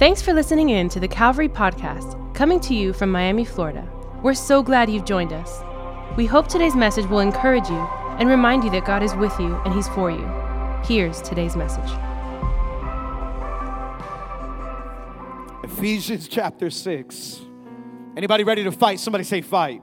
Thanks for listening in to the Calvary Podcast, coming to you from Miami, Florida. We're so glad you've joined us. We hope today's message will encourage you and remind you that God is with you and He's for you. Here's today's message. Ephesians chapter 6. Anybody ready to fight? Somebody say fight.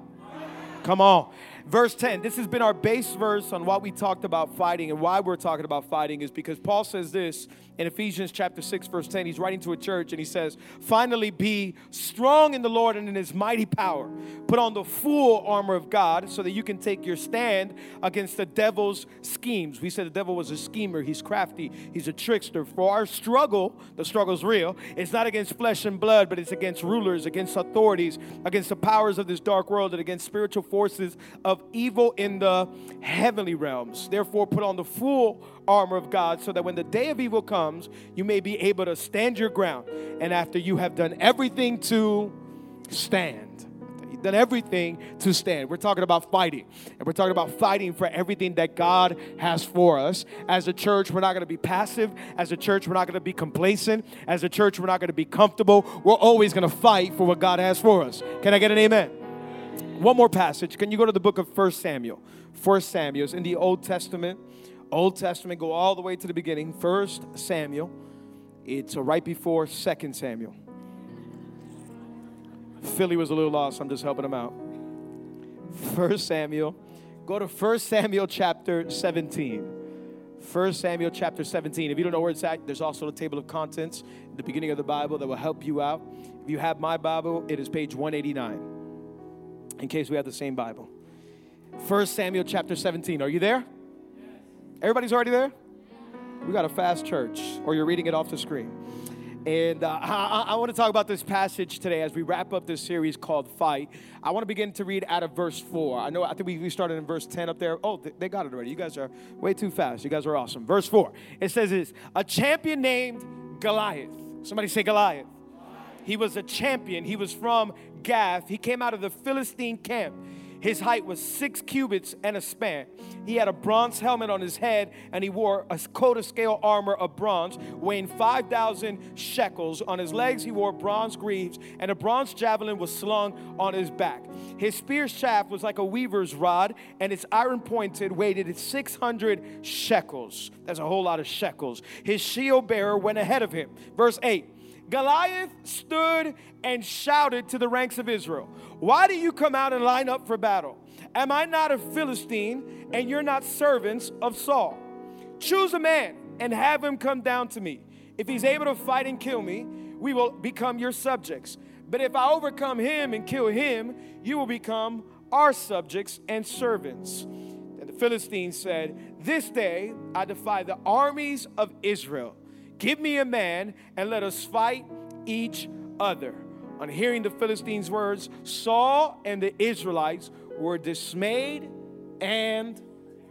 Come on. Verse 10. This has been our base verse on what we talked about fighting and why we're talking about fighting is because Paul says this in Ephesians chapter 6 verse 10. He's writing to a church and he says, "Finally be strong in the Lord and in his mighty power. Put on the full armor of God so that you can take your stand against the devil's schemes." We said the devil was a schemer, he's crafty, he's a trickster. For our struggle, the struggle's real. It's not against flesh and blood, but it's against rulers, against authorities, against the powers of this dark world and against spiritual forces of evil in the heavenly realms. Therefore, put on the full armor of God so that when the day of evil comes, you may be able to stand your ground. And after you have done everything to stand, you've done everything to stand. We're talking about fighting. And we're talking about fighting for everything that God has for us. As a church, we're not going to be passive. As a church, we're not going to be complacent. As a church, we're not going to be comfortable. We're always going to fight for what God has for us. Can I get an amen? One more passage. Can you go to the book of 1 Samuel? 1 Samuel is in the Old Testament. Old Testament, go all the way to the beginning. First Samuel. It's right before Second Samuel. Philly was a little lost. I'm just helping him out. First Samuel. Go to First Samuel chapter 17. 1 Samuel chapter 17. If you don't know where it's at, there's also a table of contents at the beginning of the Bible that will help you out. If you have my Bible, it is page 189. In case we have the same Bible. 1 Samuel chapter 17. Are you there? Everybody's already there? We got a fast church, or you're reading it off the screen. And uh, I, I want to talk about this passage today as we wrap up this series called Fight. I want to begin to read out of verse 4. I know, I think we, we started in verse 10 up there. Oh, they, got it already. You guys are way too fast. You guys are awesome. Verse 4. It says this A champion named Goliath. Somebody say Goliath. He was a champion. He was from Gath. He came out of the Philistine camp. His height was six cubits and a span. He had a bronze helmet on his head, and he wore a coat of scale armor of bronze, weighing 5,000 shekels. On his legs, he wore bronze greaves, and a bronze javelin was slung on his back. His spear shaft was like a weaver's rod, and its iron pointed weighted 600 shekels. That's a whole lot of shekels. His shield bearer went ahead of him. Verse 8. Goliath stood and shouted to the ranks of Israel, Why do you come out and line up for battle? Am I not a Philistine and you're not servants of Saul? Choose a man and have him come down to me. If he's able to fight and kill me, we will become your subjects. But if I overcome him and kill him, you will become our subjects and servants. And the Philistine said, This day I defy the armies of Israel. Give me a man and let us fight each other. On hearing the Philistines' words, Saul and the Israelites were dismayed and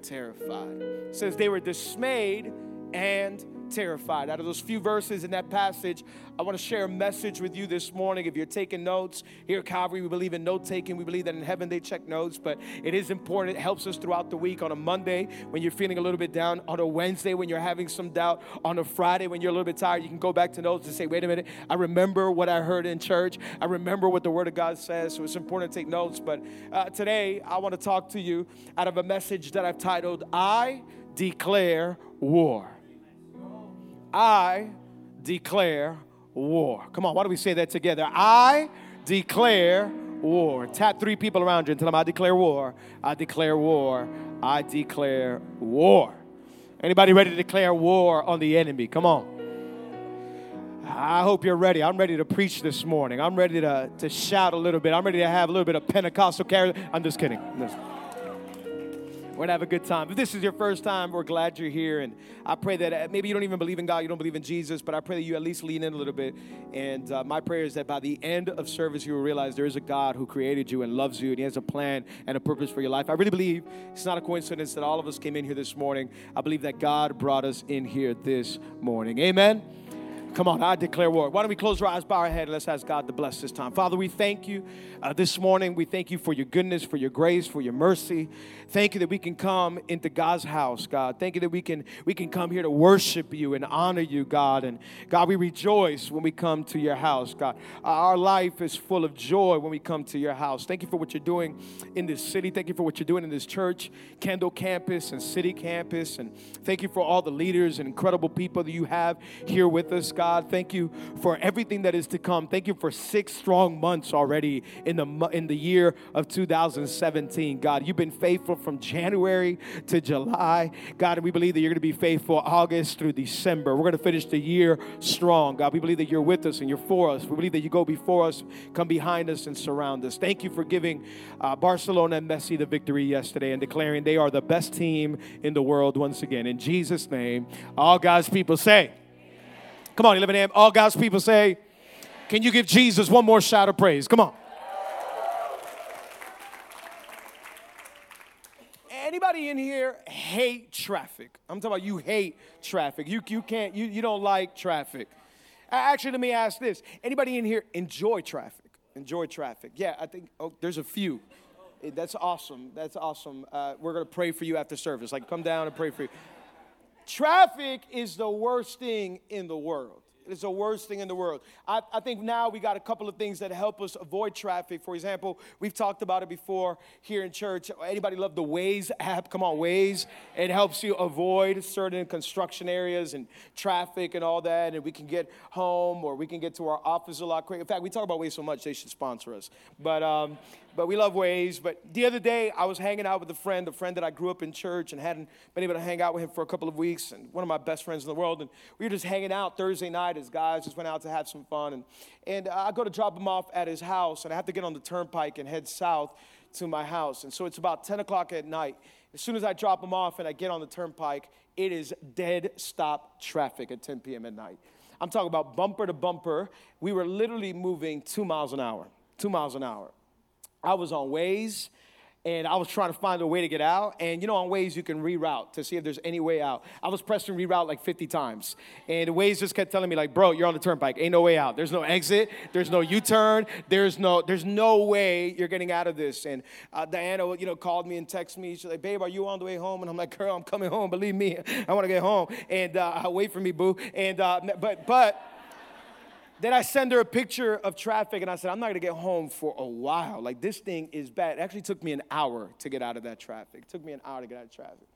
terrified. It says they were dismayed and terrified. Out of those few verses in that passage, I want to share a message with you this morning. If you're taking notes, here at Calvary, we believe in note taking. We believe that in heaven they check notes, but it is important. It helps us throughout the week on a Monday when you're feeling a little bit down, on a Wednesday when you're having some doubt, on a Friday when you're a little bit tired. You can go back to notes and say, wait a minute, I remember what I heard in church. I remember what the Word of God says. So it's important to take notes. But uh, today, I want to talk to you out of a message that I've titled, I Declare War. I declare war. Come on, why don't we say that together? I declare war. Tap three people around you and tell them, I declare war. I declare war. I declare war. Anybody ready to declare war on the enemy? Come on. I hope you're ready. I'm ready to preach this morning. I'm ready to, to shout a little bit. I'm ready to have a little bit of Pentecostal character. I'm just kidding. We're gonna have a good time. If this is your first time, we're glad you're here. And I pray that uh, maybe you don't even believe in God, you don't believe in Jesus, but I pray that you at least lean in a little bit. And uh, my prayer is that by the end of service, you will realize there is a God who created you and loves you, and He has a plan and a purpose for your life. I really believe it's not a coincidence that all of us came in here this morning. I believe that God brought us in here this morning. Amen. Come on, I declare war. Why don't we close our eyes, bow our head, and let's ask God to bless this time. Father, we thank you uh, this morning. We thank you for your goodness, for your grace, for your mercy. Thank you that we can come into God's house, God. Thank you that we can we can come here to worship you and honor you, God. And God, we rejoice when we come to your house, God. Uh, our life is full of joy when we come to your house. Thank you for what you're doing in this city. Thank you for what you're doing in this church, Kendall campus and City campus. And thank you for all the leaders and incredible people that you have here with us, God. God. Thank you for everything that is to come. Thank you for six strong months already in the in the year of 2017. God, you've been faithful from January to July. God, we believe that you're going to be faithful August through December. We're going to finish the year strong. God, we believe that you're with us and you're for us. We believe that you go before us, come behind us, and surround us. Thank you for giving uh, Barcelona and Messi the victory yesterday and declaring they are the best team in the world once again. In Jesus' name, all God's people say. Come on, 11 a.m. All God's people say, Can you give Jesus one more shout of praise? Come on. Anybody in here hate traffic? I'm talking about you hate traffic. You, you can't, you, you don't like traffic. Actually, let me ask this. Anybody in here enjoy traffic? Enjoy traffic? Yeah, I think, oh, there's a few. That's awesome. That's awesome. Uh, we're going to pray for you after service. Like, come down and pray for you. Traffic is the worst thing in the world. It's the worst thing in the world. I, I, think now we got a couple of things that help us avoid traffic. For example, we've talked about it before here in church. Anybody love the Waze app? Come on, Waze. It helps you avoid certain construction areas and traffic and all that. And we can get home or we can get to our office a lot quicker. In fact, we talk about Waze so much, they should sponsor us. But um, but we love Waze. But the other day, I was hanging out with a friend, a friend that I grew up in church and hadn't been able to hang out with him for a couple of weeks, and one of my best friends in the world. And we were just hanging out Thursday night as guys, just went out to have some fun. And, and uh, I go to drop him off at his house, and I have to get on the turnpike and head south to my house. And so it's about 10 o'clock at night. As soon as I drop him off and I get on the turnpike, it is dead stop traffic at 10 p.m. at night. I'm talking about bumper to bumper. We were literally moving two miles an hour, two miles an hour. I was on Waze and I was trying to find a way to get out. And you know, on Waze, you can reroute to see if there's any way out. I was pressing reroute like 50 times. And Waze just kept telling me, like, bro, you're on the turnpike. Ain't no way out. There's no exit. There's no U-turn. There's no, there's no way you're getting out of this. And uh, Diana, you know, called me and texted me. She's like, babe, are you on the way home? And I'm like, girl, I'm coming home. Believe me, I want to get home. And uh, wait for me, boo. And, uh, but, but, then I send her a picture of traffic and I said, I'm not gonna get home for a while. Like, this thing is bad. It actually took me an hour to get out of that traffic. It took me an hour to get out of traffic.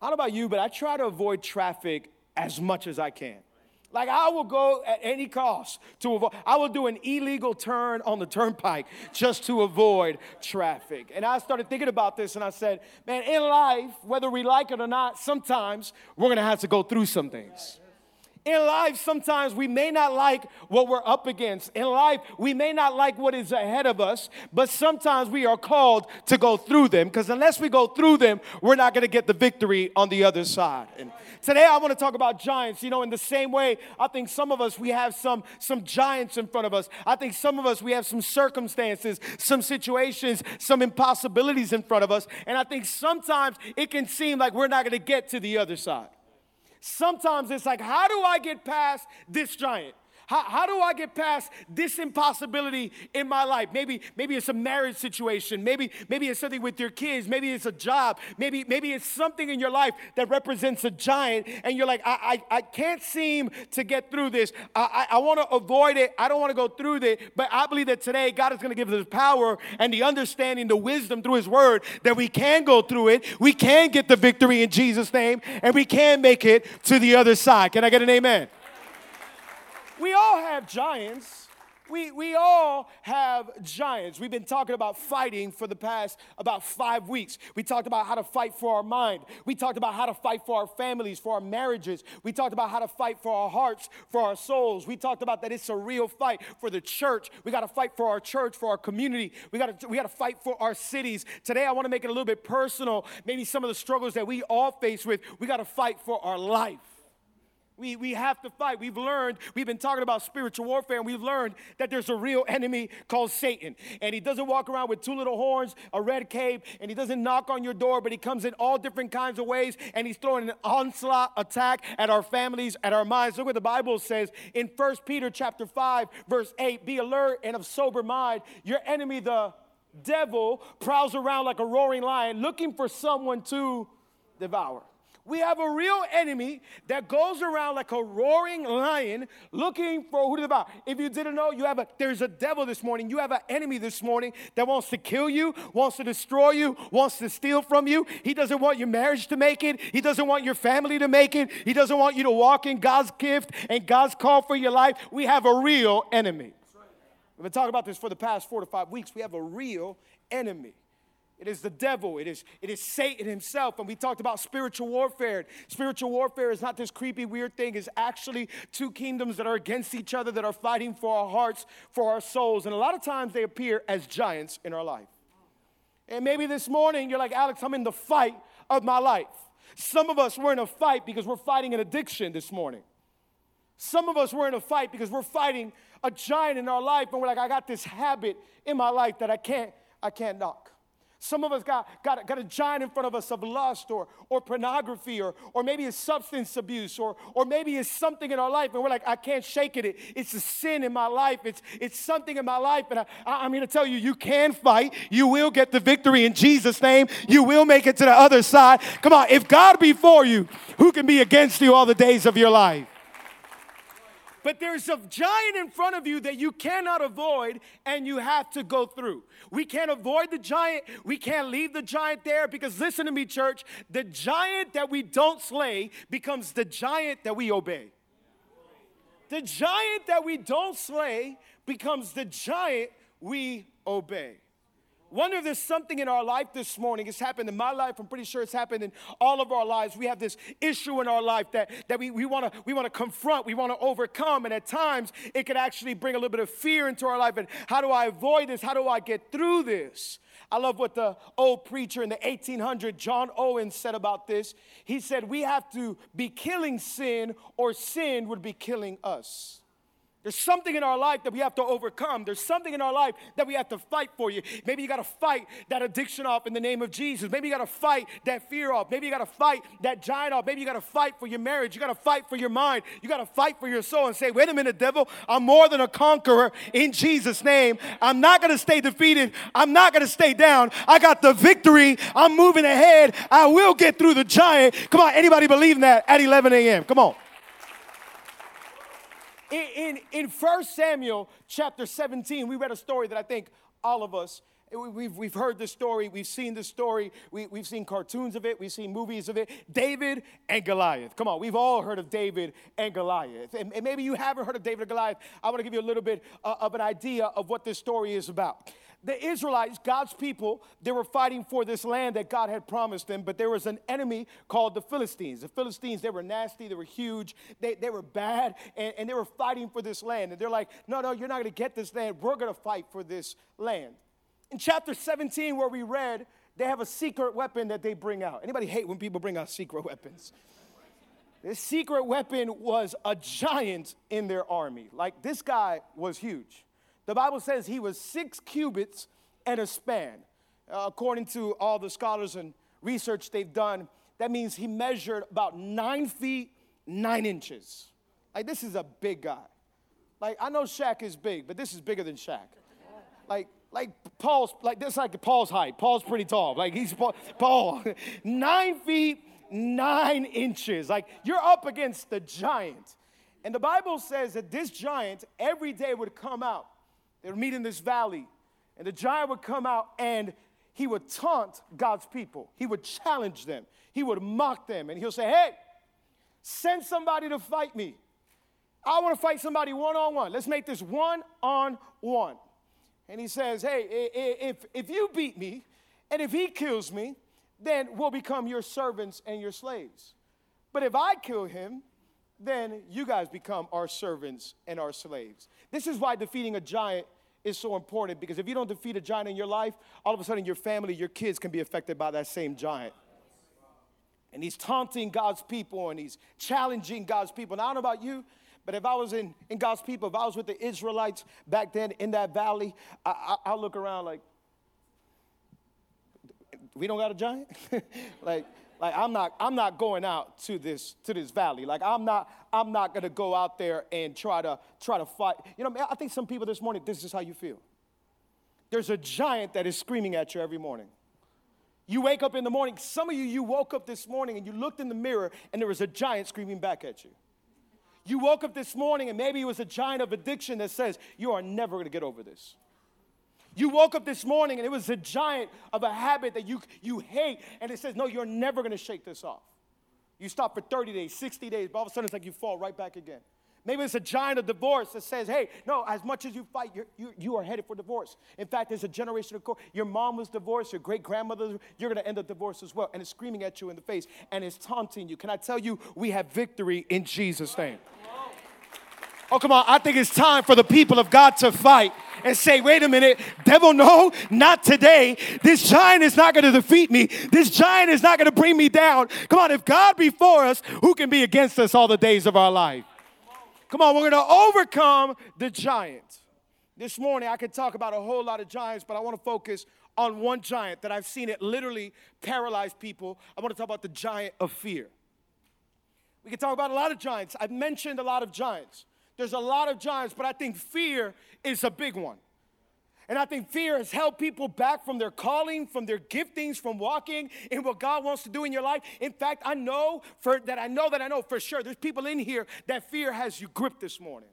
I don't know about you, but I try to avoid traffic as much as I can. Like I will go at any cost to avoid. I will do an illegal turn on the turnpike just to avoid traffic. And I started thinking about this, and I said, "Man, in life, whether we like it or not, sometimes we're gonna have to go through some things." In life, sometimes we may not like what we're up against. In life, we may not like what is ahead of us, but sometimes we are called to go through them because unless we go through them, we're not going to get the victory on the other side. And today, I want to talk about giants. You know, in the same way, I think some of us, we have some, some giants in front of us. I think some of us, we have some circumstances, some situations, some impossibilities in front of us. And I think sometimes it can seem like we're not going to get to the other side. Sometimes it's like, how do I get past this giant? How, how do I get past this impossibility in my life? Maybe, maybe it's a marriage situation. Maybe, maybe it's something with your kids. Maybe it's a job. Maybe, maybe it's something in your life that represents a giant, and you're like, I, I, I can't seem to get through this. I, I, I want to avoid it. I don't want to go through it. But I believe that today God is going to give us the power and the understanding, the wisdom through His Word that we can go through it. We can get the victory in Jesus' name, and we can make it to the other side. Can I get an amen? We all have giants. We, we all have giants. We've been talking about fighting for the past about five weeks. We talked about how to fight for our mind. We talked about how to fight for our families, for our marriages. We talked about how to fight for our hearts, for our souls. We talked about that it's a real fight for the church. We got to fight for our church, for our community. We got to we got to fight for our cities. Today I want to make it a little bit personal. Maybe some of the struggles that we all face with. We got to fight for our life. We, we have to fight. We've learned, we've been talking about spiritual warfare, and we've learned that there's a real enemy called Satan. And he doesn't walk around with two little horns, a red cape, and he doesn't knock on your door, but he comes in all different kinds of ways, and he's throwing an onslaught attack at our families, at our minds. Look what the Bible says in 1 Peter chapter 5, verse 8. Be alert and of sober mind. Your enemy, the devil, prowls around like a roaring lion, looking for someone to devour. We have a real enemy that goes around like a roaring lion looking for who to devour. If you didn't know, you have a there's a devil this morning. You have an enemy this morning that wants to kill you, wants to destroy you, wants to steal from you. He doesn't want your marriage to make it. He doesn't want your family to make it. He doesn't want you to walk in God's gift and God's call for your life. We have a real enemy. We've been talking about this for the past four to five weeks. We have a real enemy. It is the devil. It is, it is Satan himself. And we talked about spiritual warfare. Spiritual warfare is not this creepy, weird thing. It's actually two kingdoms that are against each other, that are fighting for our hearts, for our souls. And a lot of times they appear as giants in our life. And maybe this morning you're like, Alex, I'm in the fight of my life. Some of us were in a fight because we're fighting an addiction this morning. Some of us were in a fight because we're fighting a giant in our life, and we're like, I got this habit in my life that I can't, I can't knock. Some of us got, got, got a giant in front of us of lust or, or pornography or, or maybe it's substance abuse or, or maybe it's something in our life and we're like, I can't shake it. it it's a sin in my life. It's, it's something in my life. And I, I, I'm here to tell you, you can fight. You will get the victory in Jesus' name. You will make it to the other side. Come on, if God be for you, who can be against you all the days of your life? But there's a giant in front of you that you cannot avoid and you have to go through. We can't avoid the giant. We can't leave the giant there because listen to me, church. The giant that we don't slay becomes the giant that we obey. The giant that we don't slay becomes the giant we obey. Wonder if there's something in our life this morning. It's happened in my life. I'm pretty sure it's happened in all of our lives. We have this issue in our life that, that we, we want to we wanna confront, we want to overcome. And at times, it could actually bring a little bit of fear into our life. And how do I avoid this? How do I get through this? I love what the old preacher in the 1800s, John Owen, said about this. He said, We have to be killing sin, or sin would be killing us. There's something in our life that we have to overcome. There's something in our life that we have to fight for you. Maybe you got to fight that addiction off in the name of Jesus. Maybe you got to fight that fear off. Maybe you got to fight that giant off. Maybe you got to fight for your marriage. You got to fight for your mind. You got to fight for your soul and say, wait a minute, devil, I'm more than a conqueror in Jesus' name. I'm not going to stay defeated. I'm not going to stay down. I got the victory. I'm moving ahead. I will get through the giant. Come on, anybody believe in that at 11 a.m.? Come on in, in, in 1 Samuel chapter 17, we read a story that I think all of us We've, we've heard this story, we've seen this story, we, we've seen cartoons of it, we've seen movies of it. David and Goliath. Come on, we've all heard of David and Goliath. And, and maybe you haven't heard of David and Goliath. I want to give you a little bit uh, of an idea of what this story is about the Israelites, God's people, they were fighting for this land that God had promised them, but there was an enemy called the Philistines. The Philistines, they were nasty, they were huge, they, they were bad, and, and they were fighting for this land. And they're like, no, no, you're not gonna get this land. We're gonna fight for this land. In chapter 17, where we read, they have a secret weapon that they bring out. Anybody hate when people bring out secret weapons? This secret weapon was a giant in their army. Like this guy was huge. The Bible says he was six cubits and a span. Uh, according to all the scholars and research they've done, that means he measured about nine feet, nine inches. Like, this is a big guy. Like, I know Shaq is big, but this is bigger than Shaq. Like, like Paul's, like this, like Paul's height. Paul's pretty tall. Like, he's Paul, Paul nine feet, nine inches. Like, you're up against the giant. And the Bible says that this giant every day would come out they would meet in this valley, and the giant would come out and he would taunt God's people. He would challenge them. He would mock them, and he'll say, Hey, send somebody to fight me. I want to fight somebody one on one. Let's make this one on one. And he says, Hey, if, if you beat me and if he kills me, then we'll become your servants and your slaves. But if I kill him, then you guys become our servants and our slaves. This is why defeating a giant is so important because if you don't defeat a giant in your life, all of a sudden your family, your kids can be affected by that same giant. And he's taunting God's people and he's challenging God's people. Now, I don't know about you, but if I was in, in God's people, if I was with the Israelites back then in that valley, I, I, will look around like, we don't got a giant? like, like I'm not, I'm not going out to this, to this valley. Like I'm not, I'm not gonna go out there and try to, try to fight. You know, I think some people this morning, this is how you feel. There's a giant that is screaming at you every morning. You wake up in the morning, some of you, you woke up this morning and you looked in the mirror and there was a giant screaming back at you. You woke up this morning and maybe it was a giant of addiction that says, You are never gonna get over this. You woke up this morning and it was a giant of a habit that you, you hate, and it says, No, you're never gonna shake this off. You stop for 30 days, 60 days, but all of a sudden it's like you fall right back again. Maybe it's a giant of divorce that says, hey, no, as much as you fight, you're, you, you are headed for divorce. In fact, there's a generation of your mom was divorced, your great grandmother, you're going to end up divorced as well. And it's screaming at you in the face and it's taunting you. Can I tell you, we have victory in Jesus' name. Oh, come on. I think it's time for the people of God to fight and say, wait a minute, devil, no, not today. This giant is not going to defeat me. This giant is not going to bring me down. Come on, if God be for us, who can be against us all the days of our life? Come on, we're going to overcome the giant. This morning, I could talk about a whole lot of giants, but I want to focus on one giant that I've seen it literally paralyze people. I want to talk about the giant of fear. We can talk about a lot of giants. I've mentioned a lot of giants. There's a lot of giants, but I think fear is a big one. And I think fear has held people back from their calling, from their giftings, from walking in what God wants to do in your life. In fact, I know for that I know that I know for sure there's people in here that fear has you gripped this morning.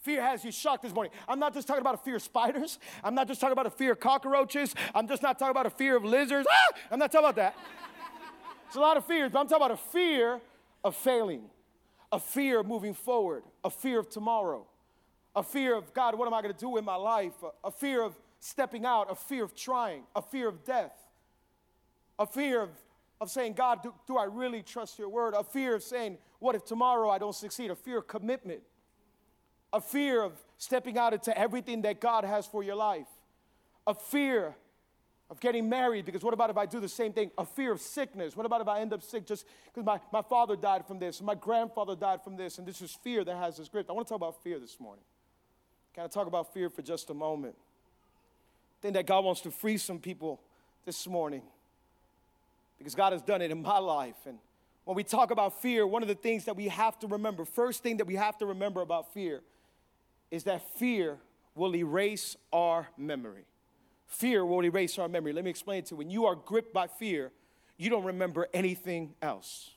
Fear has you shocked this morning. I'm not just talking about a fear of spiders. I'm not just talking about a fear of cockroaches. I'm just not talking about a fear of lizards. Ah! I'm not talking about that. It's a lot of fears, but I'm talking about a fear of failing, a fear of moving forward, a fear of tomorrow a fear of God, what am I going to do in my life? A, a, fear of stepping out, a fear of trying, a fear of death, a fear of, of saying, God, do, do I really trust your word? A fear of saying, what if tomorrow I don't succeed? A fear of commitment, a fear of stepping out into everything that God has for your life, a fear of getting married because what about if I do the same thing? A fear of sickness. What about if I end up sick just because my, my father died from this, and my grandfather died from this, and this is fear that has this grip. I want to talk about fear this morning. Can I talk about fear for just a moment? I think that God wants to free some people this morning because God has done it in my life. And when we talk about fear, one of the things that we have to remember, first thing that we have to remember about fear, is that fear will erase our memory. Fear will erase our memory. Let me explain to you. When you are gripped by fear, you don't remember anything else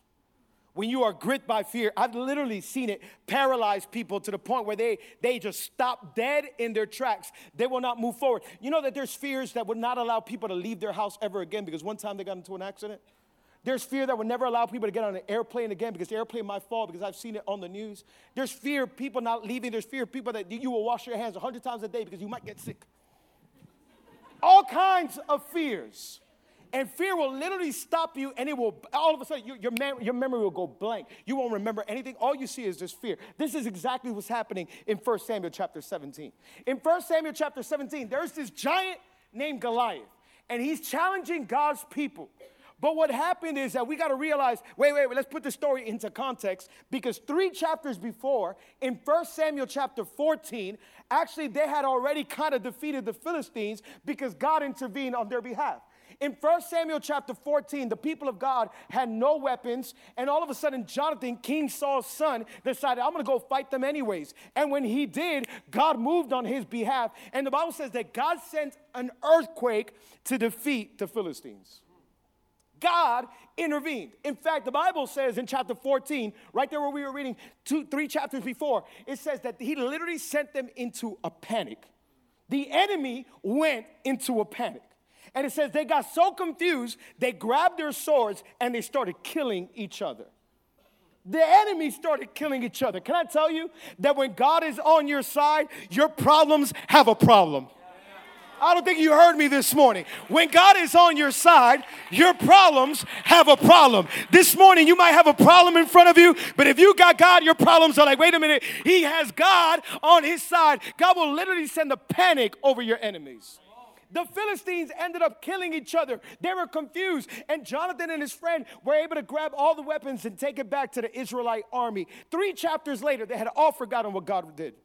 when you are gripped by fear, I've literally seen it paralyze people to the point where they, they just stop dead in their tracks. They will not move forward. You know that there's fears that would not allow people to leave their house ever again because one time they got into an accident? There's fear that would never allow people to get on an airplane again because the airplane might fall because I've seen it on the news. There's fear of people not leaving. There's fear of people that you will wash your hands 100 times a day because you might get sick. All kinds of fears. And fear will literally stop you, and it will, all of a sudden, your, your, mem- your memory will go blank. You won't remember anything. All you see is just fear. This is exactly what's happening in 1 Samuel chapter 17. In 1 Samuel chapter 17, there's this giant named Goliath, and he's challenging God's people. But what happened is that we got to realize wait, wait, wait, let's put the story into context because three chapters before, in 1 Samuel chapter 14, actually they had already kind of defeated the Philistines because God intervened on their behalf. In 1 Samuel chapter 14, the people of God had no weapons, and all of a sudden, Jonathan, King Saul's son, decided, I'm gonna go fight them anyways. And when he did, God moved on his behalf. And the Bible says that God sent an earthquake to defeat the Philistines. God intervened. In fact, the Bible says in chapter 14, right there where we were reading two, three chapters before, it says that he literally sent them into a panic. The enemy went into a panic. And it says they got so confused, they grabbed their swords and they started killing each other. The enemy started killing each other. Can I tell you that when God is on your side, your problems have a problem? I don't think you heard me this morning. When God is on your side, your problems have a problem. This morning, you might have a problem in front of you, but if you got God, your problems are like, wait a minute, He has God on His side. God will literally send a panic over your enemies. The Philistines ended up killing each other. They were confused. And Jonathan and his friend were able to grab all the weapons and take it back to the Israelite army. Three chapters later, they had all forgotten what God did.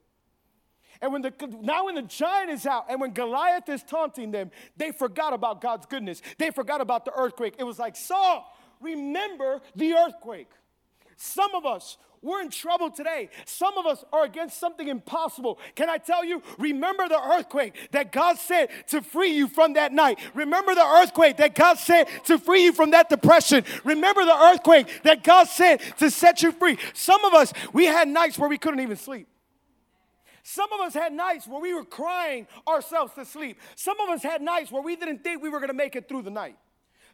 And when the now when the giant is out and when Goliath is taunting them, they forgot about God's goodness. They forgot about the earthquake. It was like, Saul, remember the earthquake. Some of us we're in trouble today. Some of us are against something impossible. Can I tell you? Remember the earthquake that God sent to free you from that night. Remember the earthquake that God sent to free you from that depression. Remember the earthquake that God sent to set you free. Some of us, we had nights where we couldn't even sleep. Some of us had nights where we were crying ourselves to sleep. Some of us had nights where we didn't think we were going to make it through the night.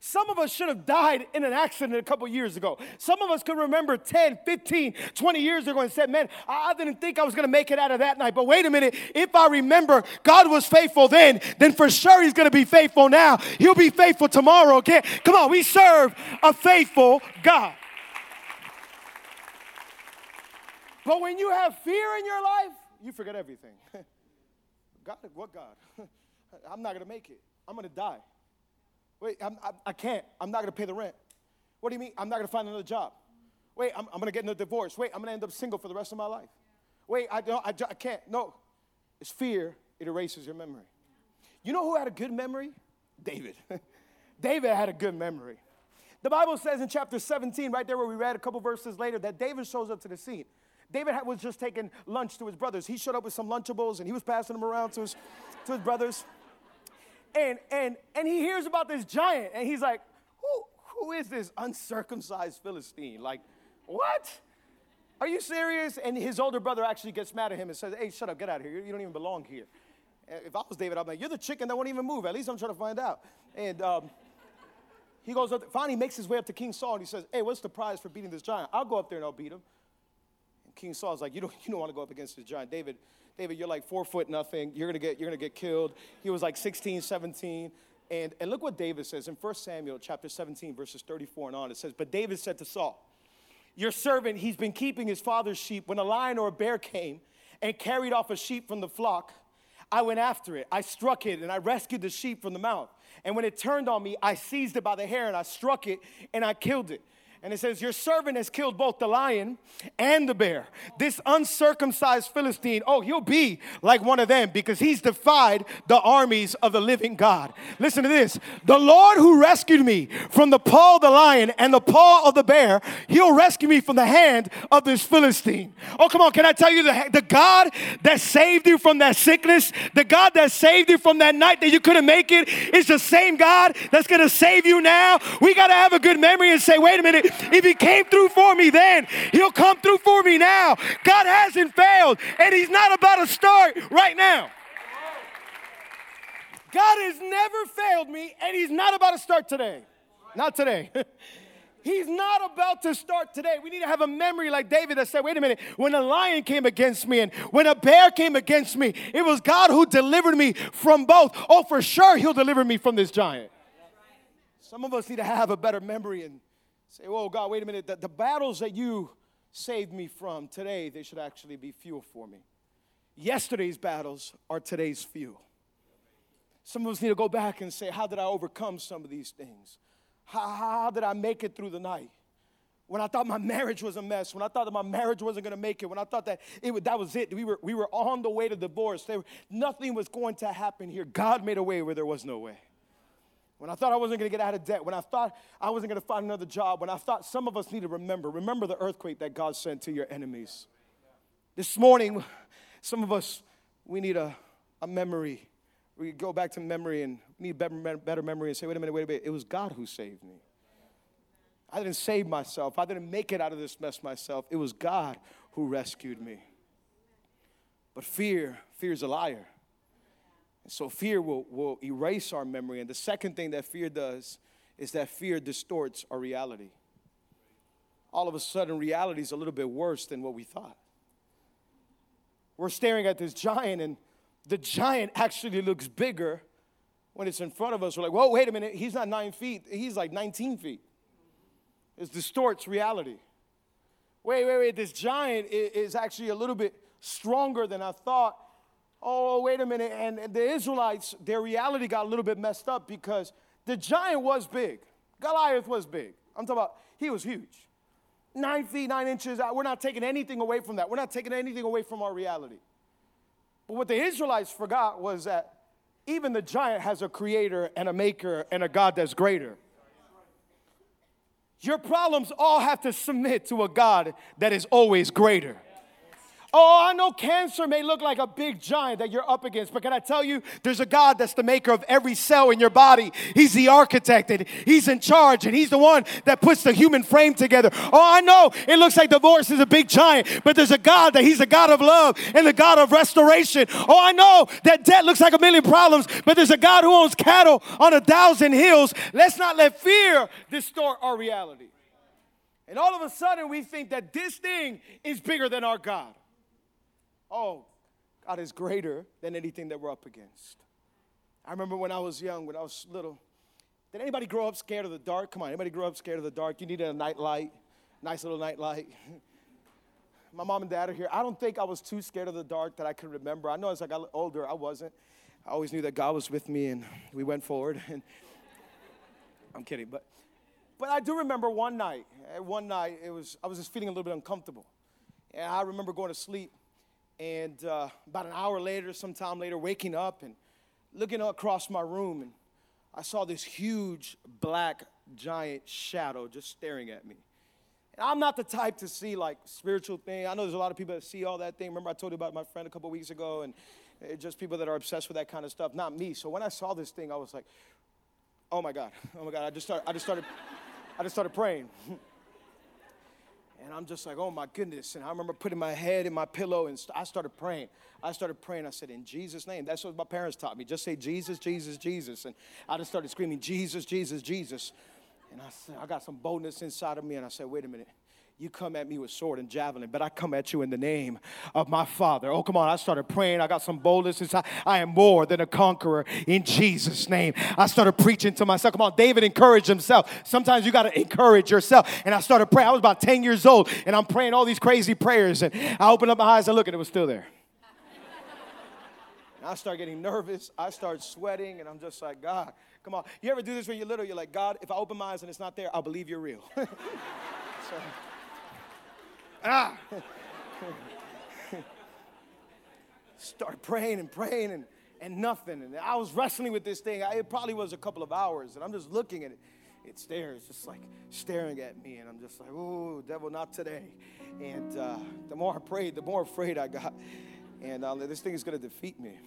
Some of us should have died in an accident a couple years ago. Some of us could remember 10, 15, 20 years ago and said, Man, I didn't think I was gonna make it out of that night. But wait a minute, if I remember God was faithful then, then for sure He's gonna be faithful now. He'll be faithful tomorrow, okay? Come on, we serve a faithful God. But when you have fear in your life, you forget everything. God, what God? I'm not gonna make it, I'm gonna die. Wait, I'm, I, I can't. I'm not to pay the rent. What do you mean? I'm not to find another job. Wait, I'm, I'm to get in a divorce. Wait, I'm to end up single for the rest of my life. Wait, I, don't, I, I can't. No. It's fear. It erases your memory. You know who had a good memory? David. David had a good memory. The Bible says in chapter 17, right there where we read a couple verses later, that David shows up to the scene. David was just taking lunch to his brothers. He showed up with some Lunchables and he was passing them around to his, to his brothers and and and he hears about this giant, and he's like, who, who is this uncircumcised Philistine? Like, what? Are you serious? And his older brother actually gets mad at him and says, Hey, shut up, get out of here. You don't even belong here. If I was David, I'm like, You're the chicken that won't even move. At least I'm trying to find out. And um, he goes up, finally makes his way up to King Saul and he says, Hey, what's the prize for beating this giant? I'll go up there and I'll beat him. King Saul's like, You don't, you don't want to go up against this giant. David, David, you're like four foot nothing. You're gonna get, you're gonna get killed. He was like 16, 17. And, and look what David says in 1 Samuel chapter 17, verses 34 and on. It says, But David said to Saul, Your servant, he's been keeping his father's sheep. When a lion or a bear came and carried off a sheep from the flock, I went after it. I struck it and I rescued the sheep from the mouth. And when it turned on me, I seized it by the hair and I struck it and I killed it. And it says, Your servant has killed both the lion and the bear. This uncircumcised Philistine, oh, he'll be like one of them because he's defied the armies of the living God. Listen to this the Lord who rescued me from the paw of the lion and the paw of the bear, he'll rescue me from the hand of this Philistine. Oh, come on, can I tell you the, the God that saved you from that sickness, the God that saved you from that night that you couldn't make it, is the same God that's gonna save you now. We gotta have a good memory and say, wait a minute. If He came through for me then, He'll come through for me now. God hasn't failed, and He's not about to start right now. God has never failed me, and He's not about to start today. Not today. He's not about to start today. We need to have a memory like David that said, wait a minute, when a lion came against me and when a bear came against me, it was God who delivered me from both. Oh, for sure, He'll deliver me from this giant. Some of us need to have a better memory and Say, oh, God, wait a minute. The, the battles that you saved me from today, they should actually be fuel for me. Yesterday's battles are today's fuel. Some of us need to go back and say, How did I overcome some of these things? How, how did I make it through the night? When I thought my marriage was a mess, when I thought that my marriage wasn't gonna make it, when I thought that it, that was it, we were, we were on the way to divorce, were, nothing was going to happen here. God made a way where there was no way when I thought I wasn't going to get out of debt, when I thought I wasn't going to find another job, when I thought some of us need to remember, remember the earthquake that God sent to your enemies. This morning, some of us, we need a, a memory. We go back to memory and need better, better memory and say, wait a minute, wait a minute, it was God who saved me. I didn't save myself. I didn't make it out of this mess myself. It was God who rescued me. But fear, fear is a liar. So fear will, will erase our memory. And the second thing that fear does is that fear distorts our reality. All of a sudden, reality is a little bit worse than what we thought. We're staring at this giant, and the giant actually looks bigger when it's in front of us. We're like, whoa, wait a minute, he's not nine feet, he's like 19 feet. It distorts reality. Wait, wait, wait, this giant is actually a little bit stronger than I thought oh, wait a minute. And the Israelites, their reality got a little bit messed up because the giant was big. Goliath was big. I'm talking about, he was huge. Nine feet, nine inches. Uh, we're not taking anything away from that. We're not taking anything away from our reality. But what the Israelites forgot was that even the giant has a creator and a maker and a God that's greater. Your problems all have to submit to a God that is always greater. Oh, I know cancer may look like a big giant that you're up against, but can I tell you, there's a God that's the maker of every cell in your body. He's the architect and He's in charge and He's the one that puts the human frame together. Oh, I know it looks like divorce is a big giant, but there's a God that He's a God of love and the God of restoration. Oh, I know that debt looks like a million problems, but there's a God who owns cattle on a thousand hills. Let's not let fear distort our reality. And all of a sudden, we think that this thing is bigger than our God. Oh, God is greater than anything that we're up against. I remember when I was young, when I was little. Did anybody grow up scared of the dark? Come on, anybody grow up scared of the dark? You needed a night light, nice little night light. My mom and dad are here. I don't think I was too scared of the dark that I could remember. I know as I got older, I wasn't. I always knew that God was with me, and we went forward. And I'm kidding, but but I do remember one night. Eh, one night, it was I was just feeling a little bit uncomfortable, and I remember going to sleep and uh, about an hour later, sometime later, waking up and looking across my room, and I saw this huge black giant shadow just staring at me. And I'm not the type to see like spiritual thing. I know there's a lot of people that see all that thing. Remember I told you about my friend a couple weeks ago, and just people that are obsessed with that kind of stuff. Not me. So when I saw this thing, I was like, "Oh my God! Oh my God!" I just started. I just started. I just started praying. And I'm just like, oh my goodness. And I remember putting my head in my pillow and I started praying. I started praying. I said, in Jesus' name. That's what my parents taught me. Just say Jesus, Jesus, Jesus. And I just started screaming, Jesus, Jesus, Jesus. And I said, I got some boldness inside of me. And I said, wait a minute. You come at me with sword and javelin, but I come at you in the name of my Father. Oh, come on. I started praying. I got some boldness inside. I am more than a conqueror in Jesus' name. I started preaching to myself. Come on. David encouraged himself. Sometimes you got to encourage yourself. And I started praying. I was about 10 years old, and I'm praying all these crazy prayers. And I opened up my eyes and look, and it was still there. and I start getting nervous. I start sweating, and I'm just like, God, come on. You ever do this when you're little? You're like, God, if I open my eyes and it's not there, I'll believe you're real. so, ah. Start praying and praying and, and nothing. And I was wrestling with this thing. I, it probably was a couple of hours, and I'm just looking at it. It stares, just like staring at me, and I'm just like, "Oh, devil, not today." And uh, the more I prayed, the more afraid I got, and uh, this thing is going to defeat me.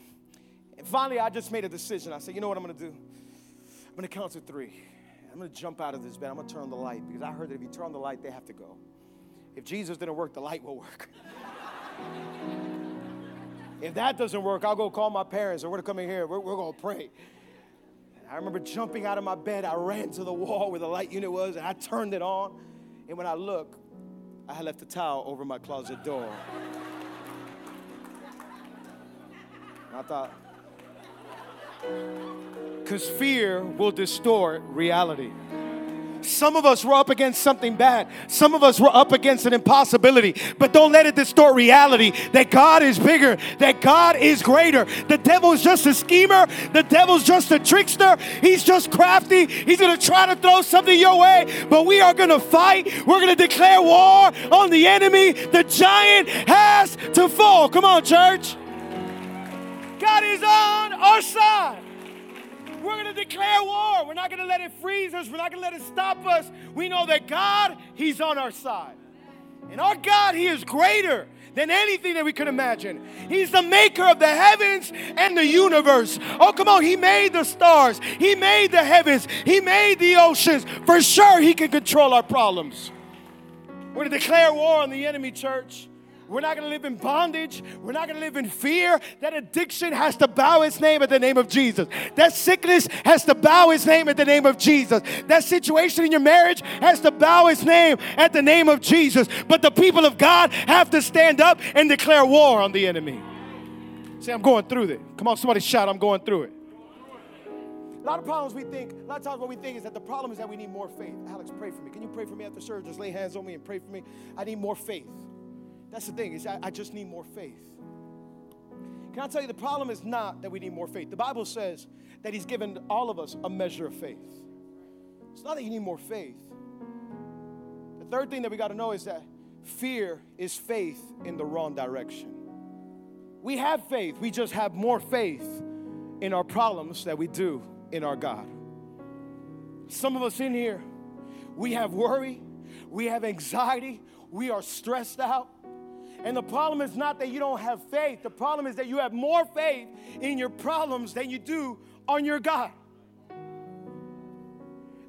And finally, I just made a decision. I said, "You know what I'm going to do? I'm going to count to three. I'm going to jump out of this bed. I'm going to turn on the light because I heard that if you turn on the light, they have to go." If Jesus didn't work, the light will work. if that doesn't work, I'll go call my parents and we're coming here. We're, we're going to pray. And I remember jumping out of my bed. I ran to the wall where the light unit was and I turned it on. And when I look, I had left a towel over my closet door. I thought, because fear will distort reality. Some of us were up against something bad. Some of us were up against an impossibility. But don't let it distort reality that God is bigger, that God is greater. The devil is just a schemer. The devil's just a trickster. He's just crafty. He's going to try to throw something your way. But we are going to fight. We're going to declare war on the enemy. The giant has to fall. Come on, church. God is on our side. We're going to declare war. We're not going to let it freeze us. We're not going to let it stop us. We know that God, He's on our side. And our God, He is greater than anything that we could imagine. He's the maker of the heavens and the universe. Oh, come on. He made the stars, He made the heavens, He made the oceans. For sure, He can control our problems. We're going to declare war on the enemy, church. We're not going to live in bondage. We're not going to live in fear. That addiction has to bow its name at the name of Jesus. That sickness has to bow its name at the name of Jesus. That situation in your marriage has to bow its name at the name of Jesus. But the people of God have to stand up and declare war on the enemy. Say, I'm going through it. Come on, somebody shout, I'm going through it. A lot of problems we think, a lot of times what we think is that the problem is that we need more faith. Alex, pray for me. Can you pray for me after service? Just lay hands on me and pray for me. I need more faith. That's the thing, is I, I just need more faith. Can I tell you, the problem is not that we need more faith. The Bible says that He's given all of us a measure of faith. It's not that you need more faith. The third thing that we got to know is that fear is faith in the wrong direction. We have faith, we just have more faith in our problems that we do in our God. Some of us in here, we have worry, we have anxiety, we are stressed out. And the problem is not that you don't have faith, the problem is that you have more faith in your problems than you do on your God.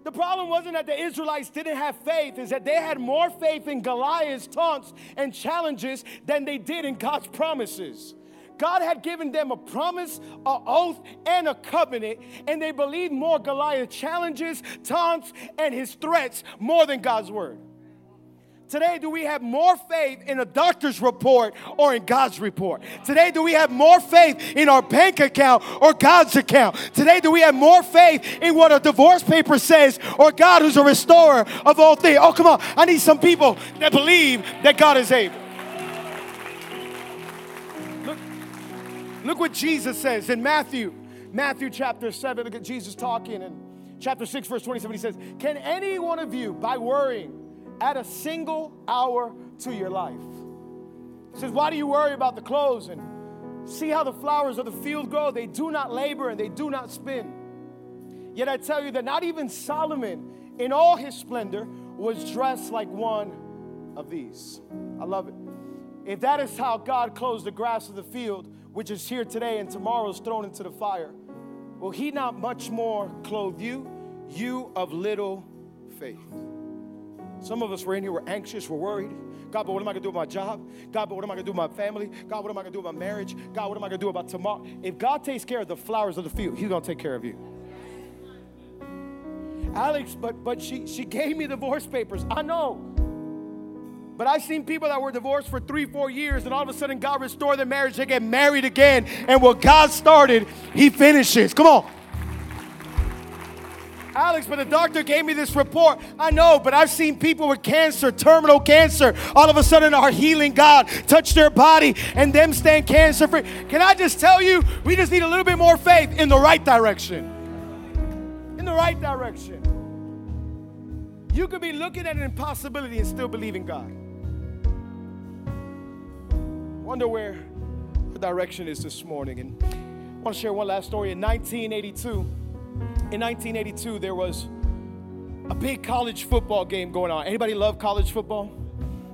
The problem wasn't that the Israelites didn't have faith, is that they had more faith in Goliath's taunts and challenges than they did in God's promises. God had given them a promise, an oath, and a covenant, and they believed more Goliath's challenges, taunts, and his threats more than God's word. Today, do we have more faith in a doctor's report or in God's report? Today, do we have more faith in our bank account or God's account? Today, do we have more faith in what a divorce paper says or God who's a restorer of all things? Oh, come on. I need some people that believe that God is able. Look, look what Jesus says in Matthew, Matthew chapter 7. Look at Jesus talking in chapter 6, verse 27. He says, Can any one of you, by worrying, add a single hour to your life. He says, Why do you worry about the clothes? And see how the flowers of the field grow. They do not labor and they do not spin. Yet I tell you that not even Solomon, in all his splendor, was dressed like one of these. I love it. If that is how God clothes the grass of the field, which is here today and tomorrow is thrown into the fire, will He not much more clothe you, you of little faith? Some of us were in here, we're anxious, we're worried. God, but what am I gonna do with my job? God, but what am I gonna do with my family? God, what am I gonna do with my marriage? God, what am I gonna do about tomorrow? If God takes care of the flowers of the field, He's gonna take care of you. Alex, but but she she gave me divorce papers. I know. But I've seen people that were divorced for three, four years, and all of a sudden God restored their marriage. They get married again. And what God started, He finishes. Come on. Alex, but the doctor gave me this report. I know, but I've seen people with cancer, terminal cancer, all of a sudden our healing God touch their body and them stand cancer free. Can I just tell you, we just need a little bit more faith in the right direction. In the right direction. You could be looking at an impossibility and still believe in God. Wonder where the direction is this morning. And I want to share one last story. In 1982, in 1982, there was a big college football game going on. Anybody love college football?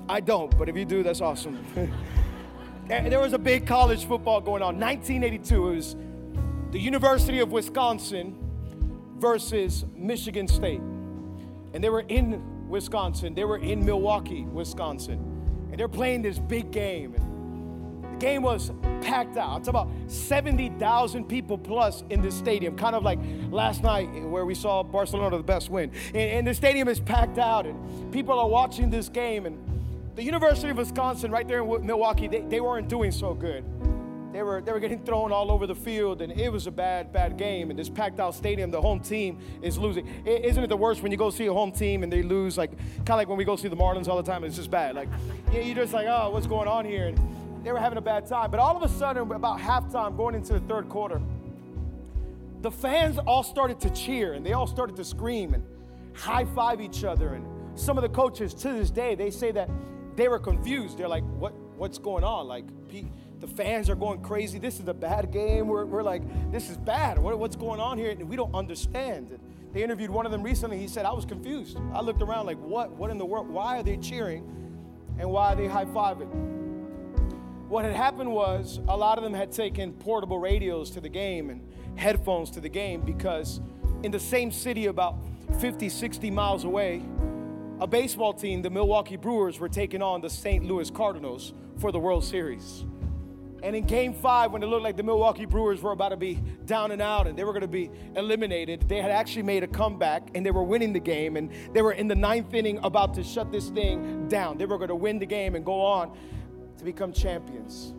I don't, but if you do, that's awesome. Eh, there was a big college football going on. 1982, it was the University of Wisconsin versus Michigan State. And they were in Wisconsin, they were in Milwaukee, Wisconsin. And they're playing this big game. Game was packed out. Talking about 70,000 people plus in this stadium, kind of like last night where we saw Barcelona the best win. And, and the stadium is packed out, and people are watching this game. And the University of Wisconsin, right there in Milwaukee, they, they weren't doing so good. They were, they were getting thrown all over the field, and it was a bad, bad game. And this packed out stadium, the home team is losing. Isn't it the worst when you go see a home team and they lose? Like, kind of like when we go see the Marlins all the time, it's just bad. Like, you're just like, oh, what's going on here? And, they were having a bad time. But all of a sudden, about halftime, going into the third quarter, the fans all started to cheer and they all started to scream and high five each other. And some of the coaches to this day, they say that they were confused. They're like, what, what's going on? Like, the fans are going crazy. This is a bad game. We're, we're like, this is bad. What, what's going on here? And we don't understand. And they interviewed one of them recently. He said, I was confused. I looked around like, what? What in the world? Why are they cheering? And why are they high fiving? What had happened was a lot of them had taken portable radios to the game and headphones to the game because in the same city, about 50, 60 miles away, a baseball team, the Milwaukee Brewers, were taking on the St. Louis Cardinals for the World Series. And in game five, when it looked like the Milwaukee Brewers were about to be down and out and they were going to be eliminated, they had actually made a comeback and they were winning the game. And they were in the ninth inning about to shut this thing down. They were going to win the game and go on to become champions.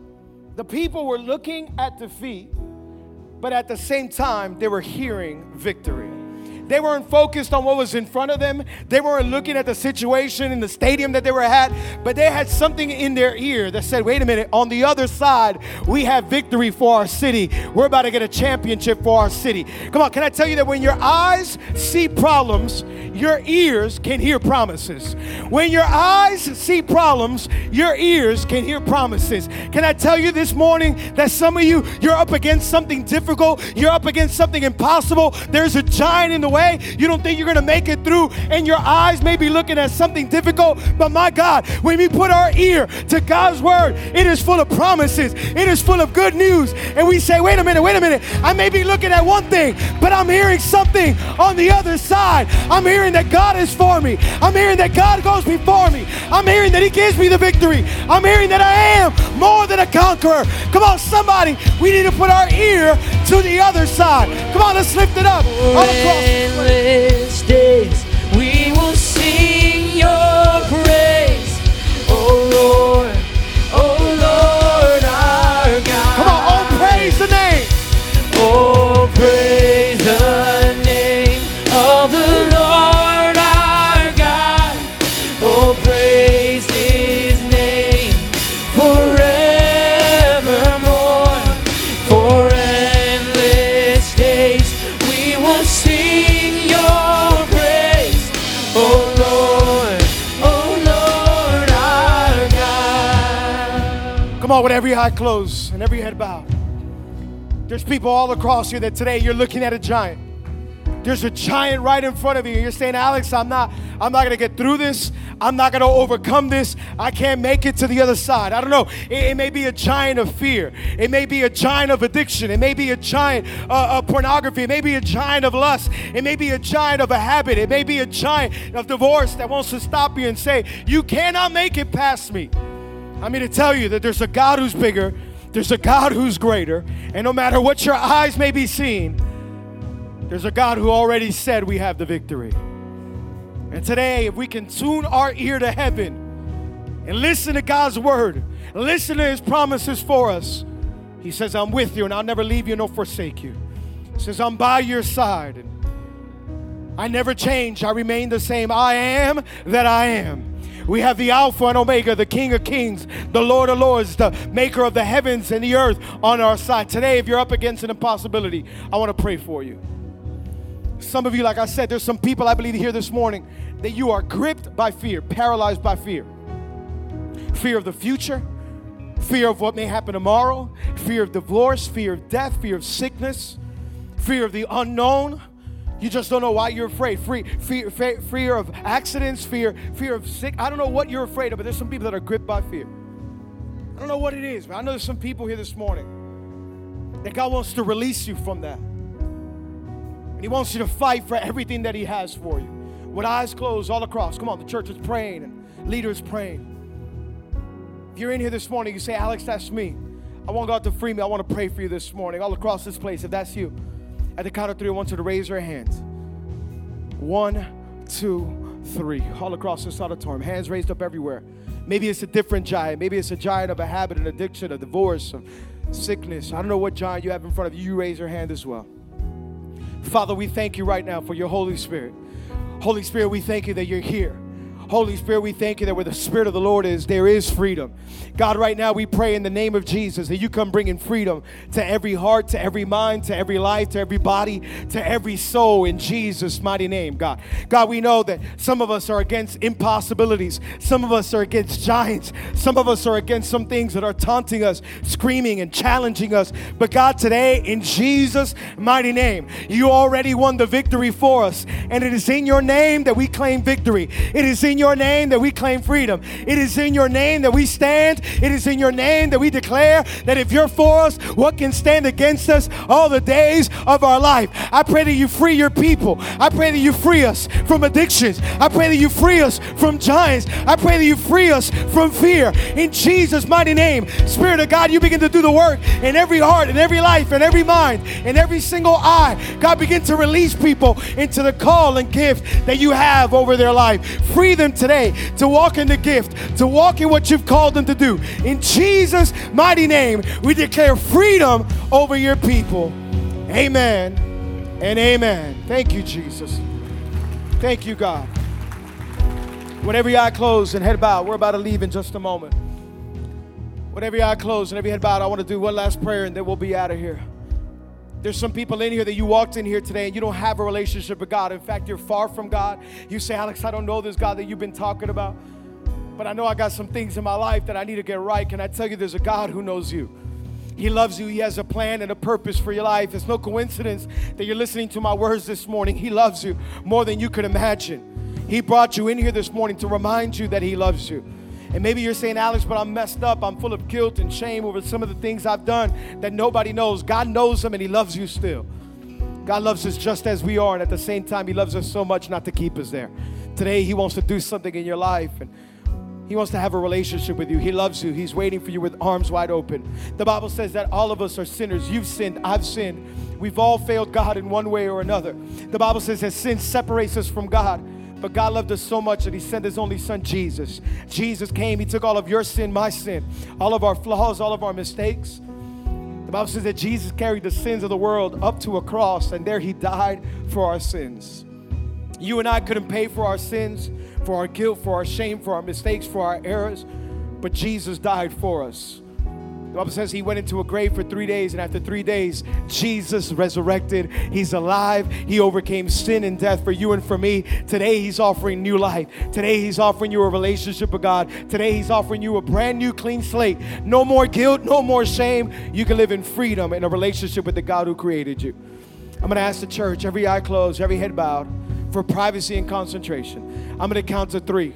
The people were looking at defeat, but at the same time, they were hearing victory. They weren't focused on what was in front of them. They weren't looking at the situation in the stadium that they were at, but they had something in their ear that said, wait a minute, on the other side, we have victory for our city. We're about to get a championship for our city. Come on, can I tell you that when your eyes see problems, your ears can hear promises. When your eyes see problems, your ears can hear promises. Can I tell you this morning that some of you, you're up against something difficult, you're up against something impossible, there's a giant in the way, you don't think you're gonna make it through, and your eyes may be looking at something difficult, but my God, when we put our ear to God's word, it is full of promises, it is full of good news, and we say, wait a minute, wait a minute, I may be looking at one thing, but I'm hearing something on the other side. I'm hearing that God is for me, I'm hearing that God goes before me, I'm hearing that He gives me the victory, I'm hearing that I am more than a conqueror. Come on, somebody, we need to put our ear to the other side. Come on, let's lift it up. Endless days. We will sing every eye closed and every head bowed. There's people all across here that today you're looking at a giant. There's a giant right in front of you. You're saying, Alex, I'm not, I'm not gonna get through this. I'm not gonna overcome this. I can't make it to the other side. I don't know. It, it may be a giant of fear. It may be a giant of addiction. It may be a giant uh, of pornography. It may be a giant of lust. It may be a giant of a habit. It may be a giant of divorce that wants to stop you and say, You cannot make it past me. I'm here to tell you that there's a God who's bigger, there's a God who's greater, and no matter what your eyes may be seeing, there's a God who already said we have the victory. And today, if we can tune our ear to heaven and listen to God's word, listen to his promises for us, he says, I'm with you and I'll never leave you nor forsake you. He says, I'm by your side. I never change. I remain the same. I am that I am. We have the Alpha and Omega, the King of Kings, the Lord of Lords, the maker of the heavens and the earth on our side. Today, if you're up against an impossibility, I want to pray for you. Some of you, like I said, there's some people I believe here this morning that you are gripped by fear, paralyzed by fear. Fear of the future, fear of what may happen tomorrow, fear of divorce, fear of death, fear of sickness, fear of the unknown. You just don't know why you're afraid. Free, fear, fear, fear of accidents, fear, fear of sick. I don't know what you're afraid of, but there's some people that are gripped by fear. I don't know what it is, but I know there's some people here this morning that God wants to release you from that. And He wants you to fight for everything that He has for you. With eyes closed all across. Come on, the church is praying and leaders praying. If you're in here this morning, you say, Alex, that's me. I want God to free me. I want to pray for you this morning, all across this place. If that's you, at the count of three, I want you to raise your hands. One, two, three. All across this auditorium. Hands raised up everywhere. Maybe it's a different giant. Maybe it's a giant of a habit, an addiction, a divorce, of sickness. I don't know what giant you have in front of you. You raise your hand as well. Father, we thank you right now for your Holy Spirit. Holy Spirit, we thank you that you're here. Holy Spirit, we thank you that where the Spirit of the Lord is, there is freedom. God, right now we pray in the name of Jesus that you come bringing freedom to every heart, to every mind, to every life, to every body, to every soul in Jesus' mighty name, God. God, we know that some of us are against impossibilities, some of us are against giants, some of us are against some things that are taunting us, screaming and challenging us. But God, today, in Jesus' mighty name, you already won the victory for us. And it is in your name that we claim victory. It is in your name that we claim freedom. It is in your name that we stand. It is in your name that we declare that if you're for us, what can stand against us all the days of our life? I pray that you free your people. I pray that you free us from addictions. I pray that you free us from giants. I pray that you free us from fear. In Jesus' mighty name, Spirit of God, you begin to do the work in every heart, in every life, in every mind, in every single eye. God, begin to release people into the call and gift that you have over their life. Free them today to walk in the gift, to walk in what you've called them to do. In Jesus' mighty name, we declare freedom over your people. Amen and amen. Thank you, Jesus. Thank you, God. Whatever your eye closed and head bowed, we're about to leave in just a moment. Whatever your eye closed and every head bowed, I want to do one last prayer and then we'll be out of here. There's some people in here that you walked in here today and you don't have a relationship with God. In fact, you're far from God. You say, Alex, I don't know this God that you've been talking about, but I know I got some things in my life that I need to get right. Can I tell you there's a God who knows you? He loves you. He has a plan and a purpose for your life. It's no coincidence that you're listening to my words this morning. He loves you more than you could imagine. He brought you in here this morning to remind you that He loves you. And maybe you're saying, Alex, but I'm messed up. I'm full of guilt and shame over some of the things I've done that nobody knows. God knows them and He loves you still. God loves us just as we are, and at the same time, He loves us so much not to keep us there. Today, He wants to do something in your life, and He wants to have a relationship with you. He loves you. He's waiting for you with arms wide open. The Bible says that all of us are sinners. You've sinned, I've sinned. We've all failed God in one way or another. The Bible says that sin separates us from God. But God loved us so much that He sent His only Son, Jesus. Jesus came, He took all of your sin, my sin, all of our flaws, all of our mistakes. The Bible says that Jesus carried the sins of the world up to a cross, and there He died for our sins. You and I couldn't pay for our sins, for our guilt, for our shame, for our mistakes, for our errors, but Jesus died for us. The Bible says he went into a grave for three days, and after three days, Jesus resurrected. He's alive. He overcame sin and death for you and for me. Today, he's offering new life. Today, he's offering you a relationship with God. Today, he's offering you a brand new clean slate. No more guilt, no more shame. You can live in freedom in a relationship with the God who created you. I'm going to ask the church, every eye closed, every head bowed, for privacy and concentration. I'm going to count to three.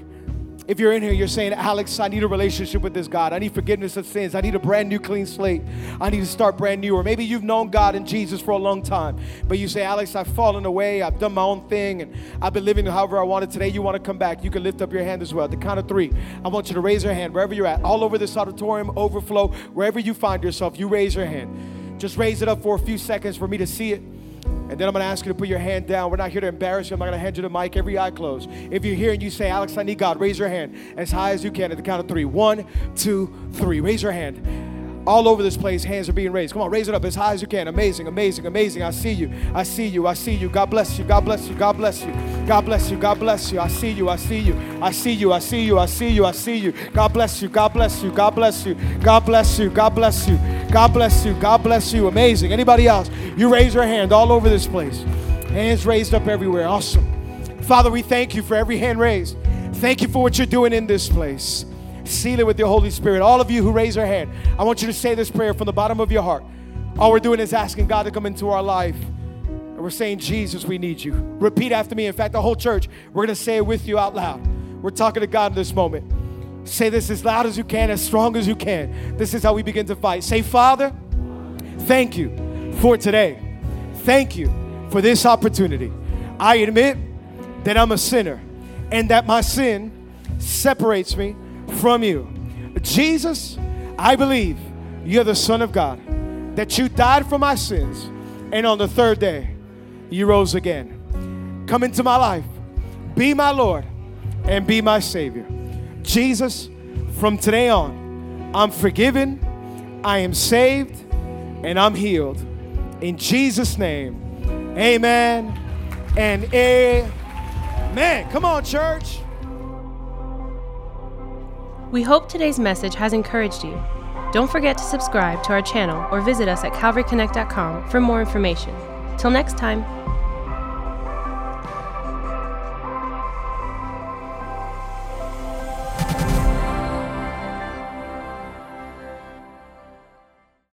If you're in here, you're saying, Alex, I need a relationship with this God. I need forgiveness of sins. I need a brand new clean slate. I need to start brand new. Or maybe you've known God and Jesus for a long time, but you say, Alex, I've fallen away. I've done my own thing and I've been living however I wanted. Today, you want to come back. You can lift up your hand as well. The count of three, I want you to raise your hand wherever you're at, all over this auditorium, overflow, wherever you find yourself, you raise your hand. Just raise it up for a few seconds for me to see it. And then I'm going to ask you to put your hand down. We're not here to embarrass you. I'm not going to hand you the mic, every eye closed. If you're here and you say, Alex, I need God, raise your hand as high as you can at the count of three. One, two, three. Raise your hand. All over this place, hands are being raised. Come on, raise it up as high as you can. Amazing, amazing, amazing. I see you. I see you. I see you. God bless you. God bless you. God bless you. God bless you. God bless you. I see you. I see you. I see you. I see you. I see you. I see you. God bless you. God bless you. God bless you. God bless you. God bless you. God bless you. God bless you. Amazing. Anybody else? You raise your hand all over this place. Hands raised up everywhere. Awesome. Father, we thank you for every hand raised. Thank you for what you're doing in this place. Seal it with your Holy Spirit. All of you who raise your hand, I want you to say this prayer from the bottom of your heart. All we're doing is asking God to come into our life. And we're saying, Jesus, we need you. Repeat after me. In fact, the whole church, we're going to say it with you out loud. We're talking to God in this moment. Say this as loud as you can, as strong as you can. This is how we begin to fight. Say, Father, thank you for today. Thank you for this opportunity. I admit that I'm a sinner and that my sin separates me from you. Jesus, I believe you're the Son of God, that you died for my sins, and on the third day, you rose again. Come into my life, be my Lord, and be my Savior. Jesus, from today on, I'm forgiven, I am saved, and I'm healed. In Jesus' name, amen and amen. Come on, church. We hope today's message has encouraged you. Don't forget to subscribe to our channel or visit us at calvaryconnect.com for more information. Till next time.